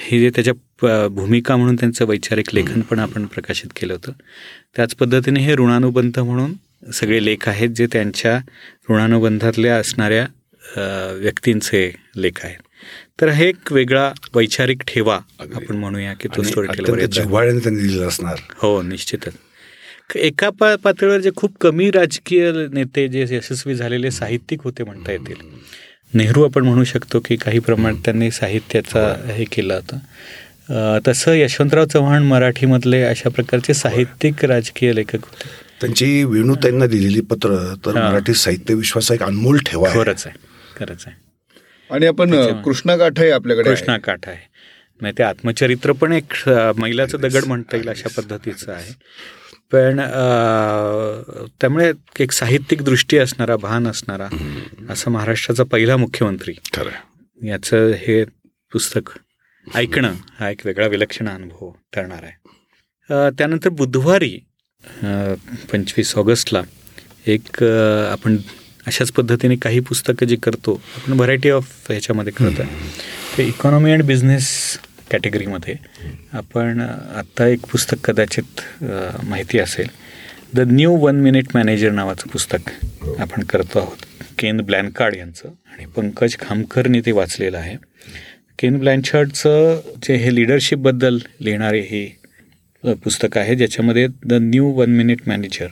हे जे त्याच्या भूमिका म्हणून त्यांचं वैचारिक लेखन पण आपण प्रकाशित केलं होतं. त्याच पद्धतीने हे ऋणानुबंध म्हणून सगळे लेख आहेत जे त्यांच्या ऋणानुबंधातल्या असणाऱ्या व्यक्तींचे लेख आहेत. तर हा एक वेगळा वैचारिक ठेवा आपण म्हणूया की तो स्टोरी अत्यंत जिव्हाळ्याने त्यांनी लिहिलं असणार. हो निश्चितच. एका पा पातळीवर जे खूप कमी राजकीय नेते जे यशस्वी झालेले साहित्यिक होते म्हणता येतील. नेहरू आपण म्हणू शकतो की काही प्रमाणात त्यांनी साहित्याचा हे केलं होतं. तसं यशवंतराव चव्हाण मराठीमधले अशा प्रकारचे साहित्यिक राजकीय लेखक होते. त्यांची वेणूताईंना दिलेली पत्र तर. मराठी साहित्य विश्वासा एक अनमोल ठेवा आहे. खरंच आहे खरंच आहे. आणि आपण. कृष्णा काठ आहे आपल्याकडे. कृष्णा काठ आहे. म्हणजे ते आत्मचरित्र पण एक मैलाचं दगड म्हणता येईल अशा पद्धतीचं आहे. पण त्यामुळे एक साहित्यिक दृष्टी असणारा भान असणारा असा महाराष्ट्राचा पहिला मुख्यमंत्री. खरं आहे. याचं हे पुस्तक ऐकणं हा एक वेगळा विलक्षण अनुभव ठरणार आहे. त्यानंतर बुधवारी पंचवीस ऑगस्टला एक आपण अशाच पद्धतीने काही पुस्तकं जी करतो आपण व्हरायटी ऑफ ह्याच्यामध्ये करतो ते इकॉनॉमी अँड बिझनेस कॅटेगरीमध्ये आपण आत्ता एक पुस्तक कदाचित माहिती असेल. The new one minute manager नावाचं पुस्तक आपण करतो आहोत. केन ब्लॅनकार्ड यांचं आणि पंकज खामकरने ते वाचलेलं आहे. केन ब्लॅनचार्डचं जे हे लिडरशिपबद्दल लिहिणारे हे पुस्तक आहे ज्याच्यामध्ये the new one minute manager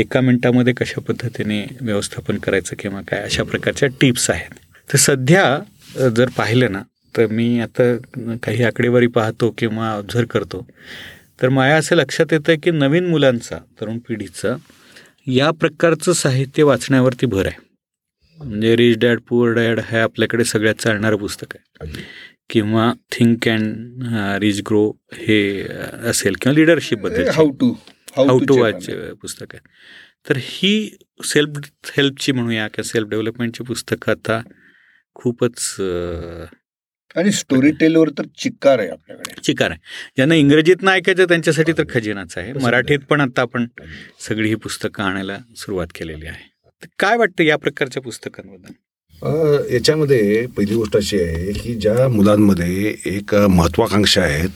एका मिनिटामध्ये कशा पद्धतीने व्यवस्थापन करायचं किंवा काय अशा प्रकारच्या टिप्स आहेत. तर सध्या जर पाहिलं ना तर मी आता काही आकडेवारी पाहतो किंवा ऑब्झर्व करतो. तर माझ्या असं लक्षात येतं की नवीन मुलांचा तरुण पिढीचा या प्रकारचं साहित्य वाचण्यावरती भर आहे. म्हणजे रिच डॅड पुअर डॅड हे आपल्याकडे सगळ्यात चालणारं पुस्तक आहे. किंवा थिंक अँड रिच ग्रो हे असेल किंवा लिडरशिपबद्दल how to how to watch पुस्तक आहे. तर ही सेल्फ हेल्पची म्हणूया किंवा सेल्फ डेव्हलपमेंटची पुस्तकं आता खूपच अ, आणि स्टोरी टेलवर तर चिक्कार आहे आपल्याकडे. चिकार आहे. ज्यांना इंग्रजीत नाही ऐकायचं त्यांच्यासाठी तर खजिनाच आहे. मराठीत पण आता आपण सगळी ही पुस्तकं आणायला सुरुवात केलेली आहे. तर काय वाटतं या प्रकारच्या पुस्तकांबद्दल? अ, याच्यामध्ये पहिली गोष्ट अशी आहे की ज्या मुलांमध्ये एक महत्वाकांक्षा आहेत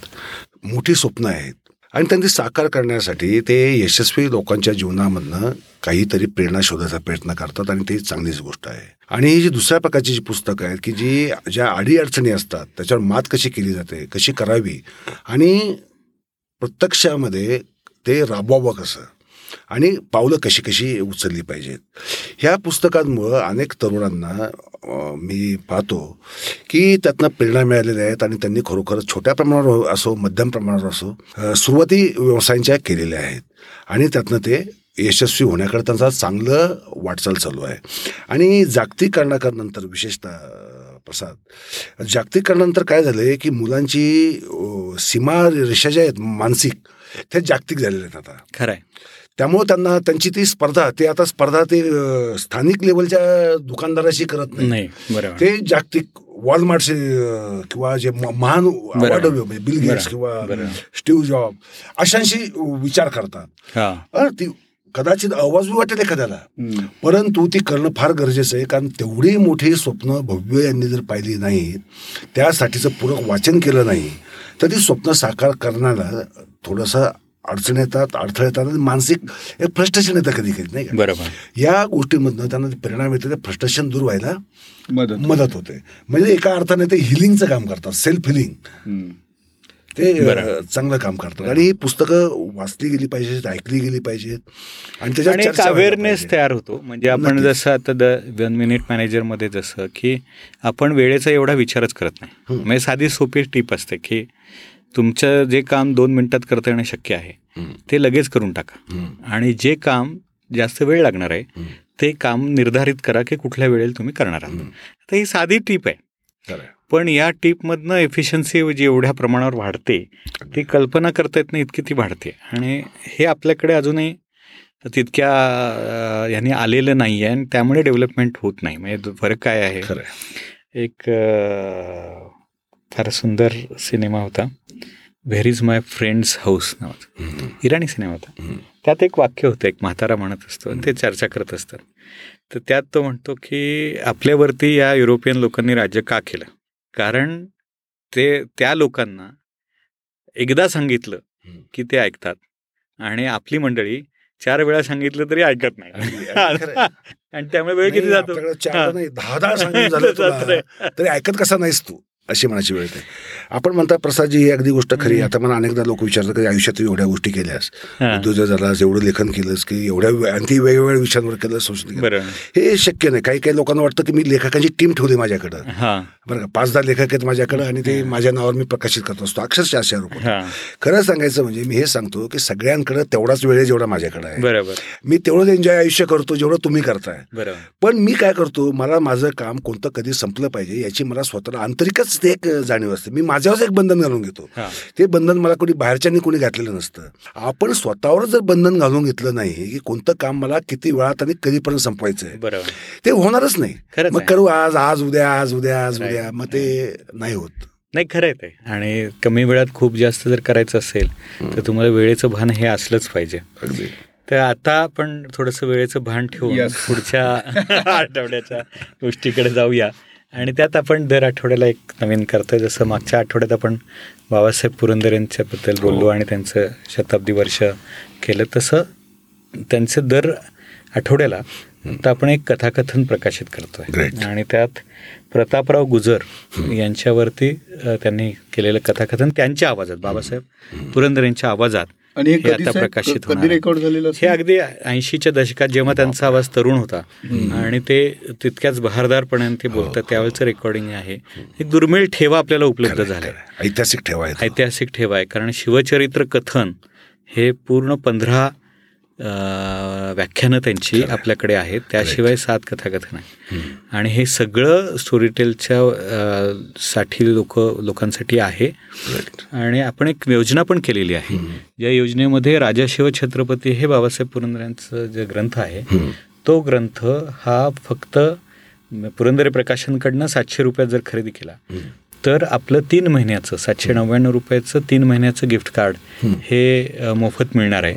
मोठी स्वप्न आहेत आणि त्यांनी साकार करण्यासाठी ते यशस्वी लोकांच्या जीवनामधनं काहीतरी प्रेरणा शोधायचा प्रयत्न करतात आणि ती चांगलीच गोष्ट आहे. आणि ही जी दुसऱ्या प्रकारची जी पुस्तकं आहेत की जी ज्या अडीअडचणी असतात त्याच्यावर मात कशी केली जाते कशी करावी आणि प्रत्यक्षामध्ये ते राबवावं कसं? आणि पावलं कशी कशी उचलली पाहिजेत? ह्या पुस्तकांमुळं अनेक तरुणांना मी पाहतो की त्यातनं प्रेरणा मिळालेल्या आहेत आणि त्यांनी खरोखर छोट्या प्रमाणावर असो मध्यम प्रमाणावर असो सुरुवाती व्यवसायांच्या केलेल्या आहेत. आणि त्यातनं ते यशस्वी होण्याकडे त्यांचा चांगलं वाटचाल चालू आहे. आणि जागतिकीकरणानंतर विशेषतः प्रसाद जागतिकीकरणानंतर काय झालं आहे की मुलांची सीमा रेषा ज्या आहेत मानसिक त्या जागतिक झालेल्या आहेत आता. खरं आहे त्यामुळे त्यांना त्यांची ती स्पर्धा ते आता स्पर्धा ते स्थानिक लेवलच्या दुकानदाराशी करत नाही नाही बरोबर. ते जागतिक वॉलमार्टचे अं, किंवा जे महान म्हणजे बिल गेट्स किंवा. स्टीव्ह जॉब अशांशी विचार करतात. हा. ती कदाचित आवाजवी वाटेल एखाद्याला. परंतु ती करणं फार गरजेचं आहे कारण तेवढी मोठी स्वप्न भव्य यांनी जर पाहिली नाहीत त्यासाठीचं पूरक वाचन केलं नाही तर ती स्वप्न साकार करण्याला थोडंसं अडचण येतात अडथळे येतात आणि मानसिक एक फ्रस्ट्रेशन येतं कधी कधी नाही का बरोबर या गोष्टीमधनं त्यांना परिणाम मिळते ते फ्रस्ट्रेशन दूर व्हायला मदत मदत होते म्हणजे एका अर्थाने ते हिलिंगचं काम करतात सेल्फ हिलिंग. ते. चांगलं काम करतात आणि ही पुस्तकं वाचली गेली पाहिजेत ऐकली गेली पाहिजेत आणि व्हायला अवेअरनेस. तयार होतो म्हणजे आपण. जसं आता द वन मिनिट मॅनेजरमध्ये जसं की आपण वेळेचा एवढा विचारच करत नाही. म्हणजे साधी सोपी टीप असते की तुमचं जे काम दोन मिनिटात करता येणं शक्य आहे. ते लगेच करून टाका. आणि जे काम जास्त वेळ लागणार आहे. ते काम निर्धारित करा की कुठल्या वेळेला तुम्ही करणार आहात. तर ही साधी टीप आहे. पण या टीपमधनं एफिशियन्सी जी एवढ्या प्रमाणावर वाढते ती कल्पना करता येत नाही इतकी ती वाढते आणि हे आपल्याकडे अजूनही तितक्या अं, ह्यानी आलेलं नाही आहे आणि त्यामुळे डेव्हलपमेंट होत नाही म्हणजे फरक काय आहे. एक फार सुंदर सिनेमा होता where is my friends house नावाचा. इराणी सिनेमा होता. त्यात एक वाक्य होतं एक म्हातारा म्हणत असतो आणि ते चर्चा करत असतात. तर त्यात तो म्हणतो की आपल्यावरती या युरोपियन लोकांनी राज्य का केलं? कारण ते त्या लोकांना एकदा सांगितलं. की ते ऐकतात. आणि आपली मंडळी चार वेळा सांगितलं तरी ऐकत नाही. आणि त्यामुळे वेळ किती जातो. तरी ऐकत कसा नाहीस तू? अशी म्हणायची वेळ येते. आपण म्हणता प्रसादजी ही अगदी गोष्ट खरी आहे. आता मला अनेकदा लोक विचारतात की आयुष्यात एवढ्या गोष्टी केल्यास. उद्योजक झालास एवढं लेखन केलंस की एवढ्या आणखी वेगवेगळ्या विषयांवर केलं. संशोधन हे शक्य नाही. काही काही लोकांना वाटतं की मी लेखकांची टीम ठेवली माझ्याकडं. बरं का पाच दहा लेखक आहेत माझ्याकडे आणि ते माझ्या नावावर मी प्रकाशित करत असतो. अक्षरशः अशा रूप खरं सांगायचं म्हणजे मी हे सांगतो की सगळ्यांकडे तेवढाच वेळ आहे जेवढा माझ्याकडे आहे. बरोबर. मी तेवढंच एन्जॉय आयुष्य करतो जेवढं तुम्ही करताय. पण मी काय करतो मला माझं काम कोणतं कधी संपलं पाहिजे याची मला स्वतःला आंतरिकच ते एक जाणीव असते. मी माझ्यावरच एक बंधन घालून घेतो. ते बंधन मला कोणी बाहेरच्यांनी कोणी घातलेलं नसतं. आपण स्वतःवर जर बंधन घालून घेतलं नाही की कोणतं काम मला किती वेळात आणि कधीपर्यंत संपवायचं आहे? बरोबर. ते होणारच नाही. मग. करू आज आज उद्या आज उद्या आज. उद्या. मग ते नाही. होत. नाही खरं आहे ते. आणि कमी वेळात खूप जास्त जर करायचं असेल तर तुम्हाला वेळेचं भान हे असलंच पाहिजे. अगदी. तर आता आपण थोडंसं वेळेचं भान ठेवून Yes. पुढच्या आठवड्याच्या गोष्टीकडे जाऊया. आणि त्यात आपण दर आठवड्याला एक नवीन करतोय. जसं मागच्या आठवड्यात आपण बाबासाहेब पुरंदर यांच्याबद्दल बोललो आणि त्यांचं शताब्दी वर्ष केलं. तसं त्यांचं दर आठवड्याला आता आपण एक कथाकथन प्रकाशित करतोय. आणि त्यात प्रतापराव गुजर यांच्यावरती त्यांनी केलेलं कथाकथन त्यांच्या आवाजात बाबासाहेब पुरंदर यांच्या आवाजात. आणि हे हे आता प्रकाशित होणार आहे. हे? अगदी ऐंशीच्या दशकात जेव्हा त्यांचा आवाज तरुण होता आणि ते तितक्याच बहारदारपणे ते बोलतात त्यावेळेचं रेकॉर्डिंग आहे. एक दुर्मिळ ठेवा आपल्याला उपलब्ध झालाय. ऐतिहासिक ठेवा आहे तो. ऐतिहासिक ठेवा आहे. कारण शिवचरित्र कथन हे पूर्ण पंधरा व्याख्यानं त्यांची आपल्याकडे आहेत. त्याशिवाय सात कथाकथन आहे. आणि हे सगळं स्टोरीटेलच्या साठी लोक लोकांसाठी आहे. आणि आपण एक योजना पण केलेली आहे. या योजनेमध्ये राजा शिवछत्रपती हे बाबासाहेब पुरंदरांचं जे ग्रंथ आहे तो ग्रंथ हा फक्त पुरंदरे प्रकाशनकडनं सातशे रुपयात जर खरेदी केला तर आपलं तीन महिन्याचं सातशे नव्याण्णव रुपयाचं तीन महिन्याचं गिफ्ट कार्ड हे मोफत मिळणार आहे.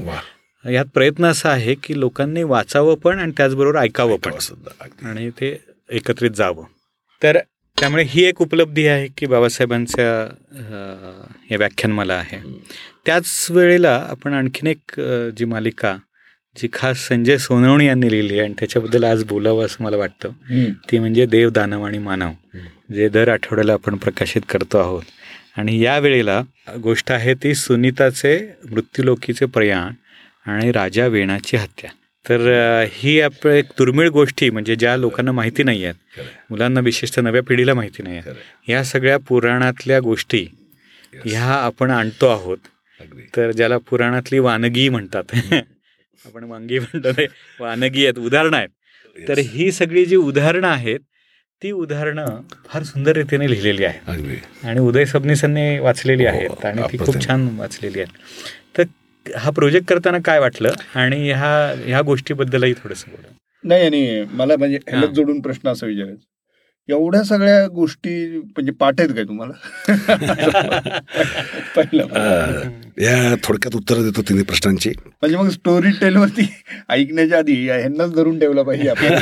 यात प्रयत्न असा आहे की लोकांनी वाचावं पण आणि त्याचबरोबर ऐकावं पण. सुद्धा. आणि ते एकत्रित जावं. तर त्यामुळे ही एक उपलब्धी आहे की बाबासाहेबांच्या हे व्याख्यानमाला आहे. त्याच वेळेला आपण आणखीन एक जी मालिका जी खास संजय सोनवणी यांनी लिहिली आहे आणि त्याच्याबद्दल आज बोलावं असं मला वाटतं. ती म्हणजे देव दानव आणि मानव जे दर आठवड्याला आपण प्रकाशित करतो आहोत. आणि या वेळेला गोष्ट आहे ती सुनीताचे मृत्यूलोकीचे प्रयाण आणि राजा वेणाची हत्या. तर ही आप एक दुर्मिळ गोष्टी म्हणजे ज्या लोकांना माहिती नाही आहेत. मुलांना विशेषतः नव्या पिढीला माहिती नाही आहे या सगळ्या पुराणातल्या गोष्टी ह्या आपण आणतो आहोत. तर ज्याला पुराणातली वानगी म्हणतात. आपण वांगी म्हणतो वानगी आहेत उदाहरणं आहेत. तर ही सगळी जी उदाहरणं आहेत ती उदाहरणं फार सुंदर रीतीने लिहिलेली आहेत. आणि उदय सबनीस यांनी वाचलेली हो, आहेत आणि ती खूप. छान वाचलेली आहेत. तर हा प्रोजेक्ट करताना काय वाटलं? आणि ह्या ह्या गोष्टीबद्दलही थोडंसं बोला. नाही आणि मला म्हणजे ह्याला हा. जोडून प्रश्न असा विचारायचा. एवढ्या सगळ्या गोष्टी म्हणजे पाठ आहेत काय तुम्हाला? पहिला या थोडक्यात उत्तर देतो तिन्ही प्रश्नांची. म्हणजे मग स्टोरी टेल वरती ऐकण्याच्या आधी या ह्यांनाच धरून ठेवला पाहिजे आपण.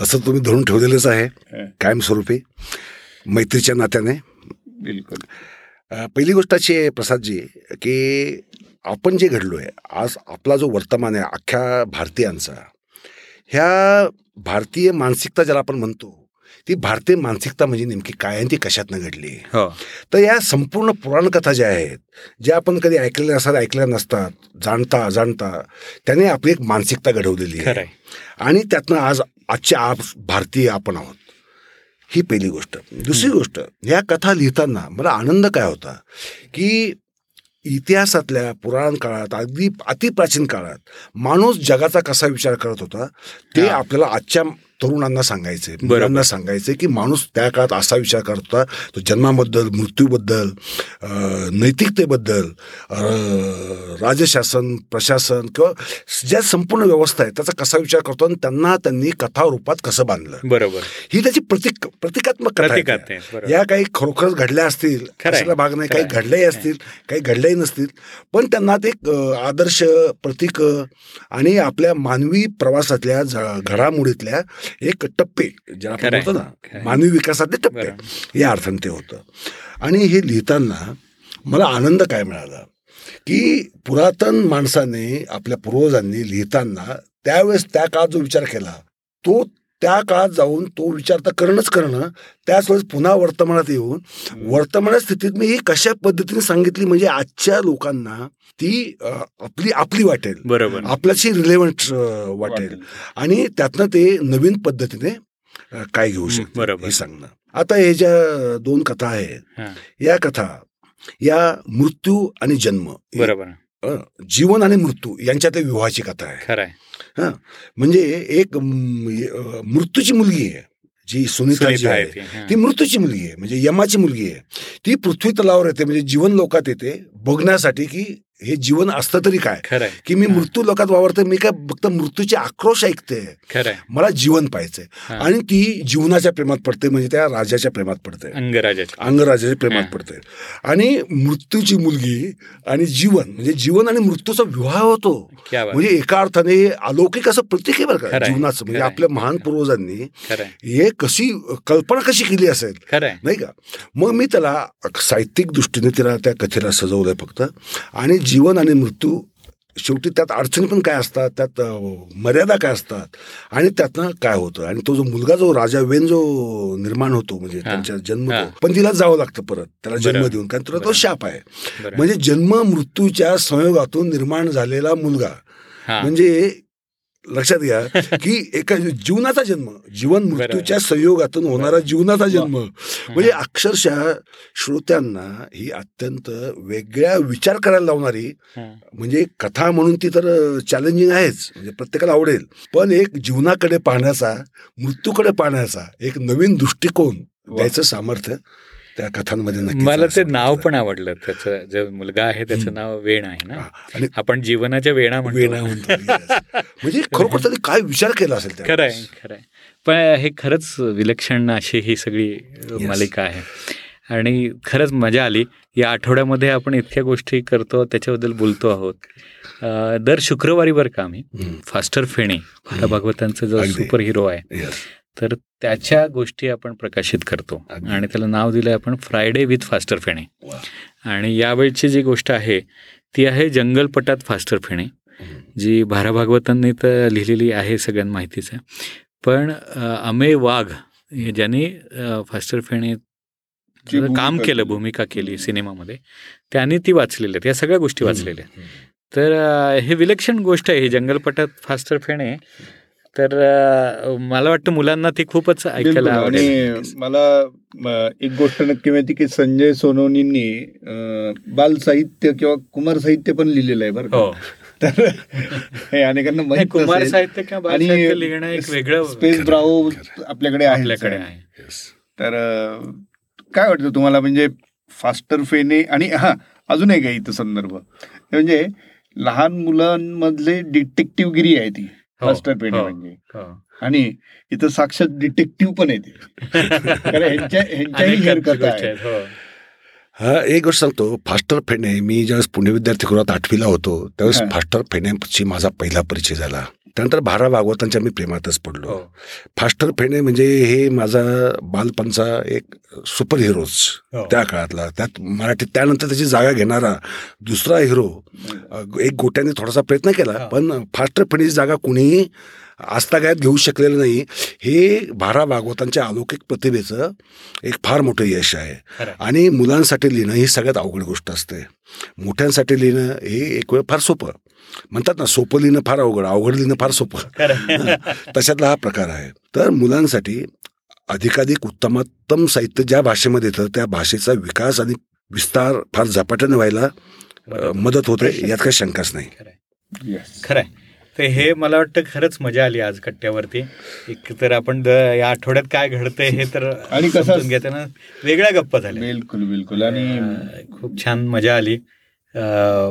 तसं तुम्ही धरून ठेवलेलंच आहे. कायमस्वरूपी. मैत्रीच्या नात्याने. बिलकुल. पहिली गोष्ट अशी आहे प्रसादजी की आपण जे घडलो आहे आज आपला जो वर्तमान आहे अख्ख्या भारतीयांचा ह्या भारतीय मानसिकता ज्याला आपण म्हणतो ती भारतीय मानसिकता म्हणजे नेमकी काय आणि ती कशातनं घडली? हो. तर या संपूर्ण पुराणकथा ज्या आहेत ज्या आपण कधी ऐकलेल्या असतात ऐकल्या नसतात जाणता अजाणता त्याने आपली एक मानसिकता घडवलेली आहे. आणि त्यातनं आज आजचे आप भारतीय आपण आहोत. ही पहिली गोष्ट दुसरी गोष्ट या कथा लिहिताना मला आनंद काय होता की इतिहासातल्या पुराण काळात अगदी अतिप्राचीन काळात माणूस जगाचा कसा विचार करत होता ते. आपल्याला आजच्या तरुणांना सांगायचे. मुलांना सांगायचे की माणूस त्या काळात असा विचार करत तो जन्माबद्दल मृत्यूबद्दल नैतिकतेबद्दल राजशासन प्रशासन किंवा ज्या संपूर्ण व्यवस्था आहे त्याचा कसा विचार करतो आणि त्यांना त्यांनी कथा रूपात कसं बांधलं बरोबर ही त्याची प्रतीक प्रतिकात्मक कथा. या काही खरोखरच घडल्या असतील भाग नाही काही. घडल्याही असतील काही घडल्याही नसतील पण त्यांना ते आदर्श प्रतीक आणि आपल्या मानवी प्रवासातल्या घडामोडीतल्या एक टप्पे ज्याला खरं ना. मानवी विकासातले टप्पे. या अर्थाने ते होतं आणि हे लिहिताना मला आनंद काय मिळाला की पुरातन माणसाने आपल्या पूर्वजांनी लिहिताना त्यावेळेस त्या काळात जो विचार केला तो त्या काळात जाऊन तो विचार तर करणंच करणं. त्याच वेळेस पुन्हा वर्तमानात येऊन वर्तमान स्थितीत मी ही कशा पद्धतीने सांगितली म्हणजे आजच्या लोकांना ती आपली आपली वाटेल. बरोबर. आपल्याशी रिलेव्हंट वाटेल. आणि त्यातनं ते नवीन पद्धतीने काय घेऊ शकते बरोबर. हे सांगणं. आता हे ज्या दोन कथा आहेत या कथा या मृत्यू आणि जन्म बरोबर. जीवन आणि मृत्यू यांच्यातल्या विवाहाची कथा आहे. हा म्हणजे एक मृत्यूची मुलगी आहे जी सुनीता जी आहे. ती मृत्यूची मुलगी आहे म्हणजे यमाची मुलगी आहे. ती पृथ्वी तलावर येते म्हणजे जीवन लोकात येते बघण्यासाठी की हे जीवन असतं तरी काय? की मी. मृत्यू लोकात वावरते मी काय फक्त मृत्यूचे आक्रोश ऐकते मला जीवन पाहिजे. आणि ती जीवनाच्या प्रेमात पडते म्हणजे त्या राजाच्या प्रेमात पडते अंगराजाची अंगराजाच्या प्रेमात. पडते आणि मृत्यूची मुलगी आणि जीवन म्हणजे जीवन आणि मृत्यूचा विवाह होतो. म्हणजे एका अर्थाने अलौकिक असं प्रतीक आहे बरं का जीवनाचं. म्हणजे. आपल्या महान पूर्वजांनी हे कशी कल्पना कशी केली असेल? नाही का? मग मी त्याला साहित्यिक दृष्टीने तिला त्या कथेला सजवलंय फक्त. आणि जीवन आणि मृत्यू शेवटी त्यात अडचणी पण काय असतात त्यात मर्यादा काय असतात आणि त्यातनं काय होतं आणि तो जो मुलगा जो राजा वेन जो निर्माण होतो म्हणजे. त्यांच्या जन्म. पण तिला जावं लागतं परत त्याला जन्म. देऊन कारण तुला तो. शाप आहे म्हणजे जन्म मृत्यूच्या संयोगातून निर्माण झालेला मुलगा म्हणजे लक्षात घ्या की एका जीवनाचा जन्म जीवन मृत्यूच्या संयोगातून होणारा जीवनाचा जन्म. म्हणजे अक्षरशः श्रोत्यांना ही अत्यंत वेगळ्या विचार करायला लावणारी. म्हणजे कथा म्हणून ती तर चॅलेंजिंग आहेच. म्हणजे प्रत्येकाला आवडेल. पण एक जीवनाकडे पाहण्याचा मृत्यूकडे पाहण्याचा एक नवीन दृष्टिकोन द्यायचं सामर्थ्य त्या कथांमध्ये नक्कीच मला ते नाव. पण आवडलं त्याचं. जो मुलगा आहे त्याचं नाव वेण आहे ना. आणि आपण जीवनाच्या वेणा वेणा म्हणतो. म्हणजे खरोखर त्यांनी काय विचार केला असेल त्या खरंय खरंय पण हे खरंच विलक्षण अशी ही सगळी मालिका आहे. आणि खरंच मजा आली. या आठवड्यामध्ये आपण इतक्या गोष्टी करतो त्याच्याबद्दल बोलतो आहोत. दर शुक्रवारी बरं का आम्ही. फास्टर फेणे भागवतांचा जो. सुपर हिरो आहे. तर त्याच्या गोष्टी आपण प्रकाशित करतो. आणि त्याला नाव दिलं आपण फ्रायडे विथ फास्टर फेणे. आणि यावेळची जी गोष्ट आहे ती आहे जंगलपटात फास्टर फेणे. जी भारा भागवतांनी तर लिहिलेली आहे सगळ्यांना माहितीच आहे. पण अ, अमेय वाघ हे ज्यांनी फास्टर फेणे काम केलं. भूमिका केली सिनेमामध्ये त्यांनी ती वाचलेल्या आहेत. या सगळ्या गोष्टी वाचलेल्या आहेत. तर हे विलक्षण गोष्ट आहे ही जंगलपटात फास्टर फेणे तर मला वाटतं मुलांना ती खूपच. ऐकायला आणि मला एक गोष्ट नक्की माहिती की संजय सोनवणींनी अं, बाल साहित्य किंवा कुमार साहित्य पण लिहिलेलं आहे बरं का. हो. तर हे अनेकांना माहीत कुमार. साहित्य किंवा बाल साहित्य लिहिणं एक वेगळं स्पेस ब्राओ आपल्याकडे आहे. आपल्याकडे आहे. तर काय वाटतं तुम्हाला? म्हणजे फास्टर फेने आणि हा अजून एक आहे इथं संदर्भ. म्हणजे लहान मुलांमधले डिटेक्टिव्हगिरी आहे ती. फास्टर फेने हो, म्हणजे हो. आणि इथं साक्षात डिटेक्टिव्ह पण येते कारण ह्यांच्या ह्यांच्याही हेरकथा आहेत, हो. हा एक गोष्ट सांगतो फास्टर फेणे मी ज्यावेळेस पुणे विद्यार्थी गृहात आठवीला होतो त्यावेळेस हा. फास्टर फेण्याची माझा पहिला परिचय झाला त्यानंतर भारा भागवतांच्या मी प्रेमातच पडलो हो. फास्टर फेणे म्हणजे हे माझा बालपणचा एक सुपर हिरोज. त्या काळातला त्यात मराठीत त्यानंतर त्याची जागा घेणारा दुसरा हिरो एक गोट्याने थोडासा प्रयत्न केला. पण फास्टर फेणेची जागा कुणीही आस्थागायत घेऊ शकलेलं नाही. हे भारा भागवतांच्या अलौकिक प्रतिभेचं एक फार मोठं यश आहे. खरं. आणि मुलांसाठी लिहिणं ही सगळ्यात अवघड गोष्ट असते. मोठ्यांसाठी लिहिणं हे एक वेळ फार सोपं. म्हणतात ना सोपं लिहिणं फार अवघड अवघड लिहिणं फार सोपं. खरं. तशातला हा प्रकार आहे. तर मुलांसाठी अधिकाधिक उत्तमोत्तम साहित्य ज्या भाषेमध्ये येतं त्या भाषेचा विकास आणि विस्तार फार झपाट्याने व्हायला मदत होते यात काही शंकाच नाही. Yes. खरंय तर हे मला वाटतं खरंच मजा आली आज कट्ट्यावरती. एक तर आपण या आठवड्यात काय घडतंय हे तर आणि कसं- घेताना वेगळ्या गप्पा झाल्या. बिलकुल बिलकुल. आणि खूप छान मजा आली.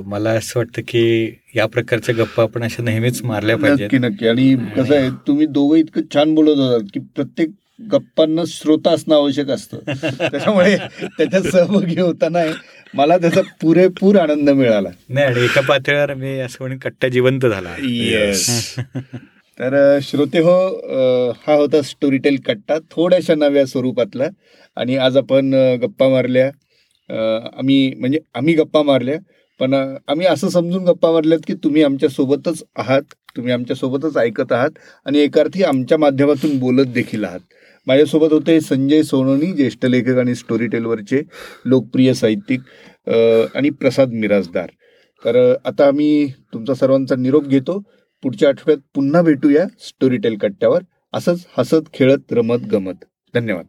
मला असं वाटतं की या प्रकारच्या गप्पा आपण अशा नेहमीच मारल्या पाहिजेत. नक्की. नक्की आणि कसं आहे तुम्ही दोघं इतकं छान बोलत होतात की प्रत्येक गप्पांना श्रोता असणं आवश्यक असतं. त्याच्यामुळे त्याच्यात सहभागी होताना मला त्याचा पुरेपूर आनंद मिळाला. नाही आणि एका पातळीवर मी असं म्हणून कट्टा जिवंत झाला. येस तर श्रोते हो हा होता स्टोरीटेल कट्टा थोड्याशा नव्या स्वरूपातला. आणि आज आपण गप्पा मारल्या. आम्ही म्हणजे आम्ही गप्पा मारल्या पण आम्ही असं समजून गप्पा मारल्यात की तुम्ही आमच्या सोबतच आहात तुम्ही आमच्यासोबतच ऐकत आहात आणि एका अर्थी आमच्या माध्यमातून बोलत देखील आहात. माझ्यासोबत होते संजय सोनोनी ज्येष्ठ लेखक आणि स्टोरी टेलवरचे लोकप्रिय साहित्यिक आणि प्रसाद मिराजदार तर आता आम्ही तुमचा सर्वांचा निरोप घेतो. पुढच्या आठवड्यात पुन्हा भेटूया स्टोरी टेल कट्ट्यावर. असंच हसत खेळत रमत गमत. धन्यवाद.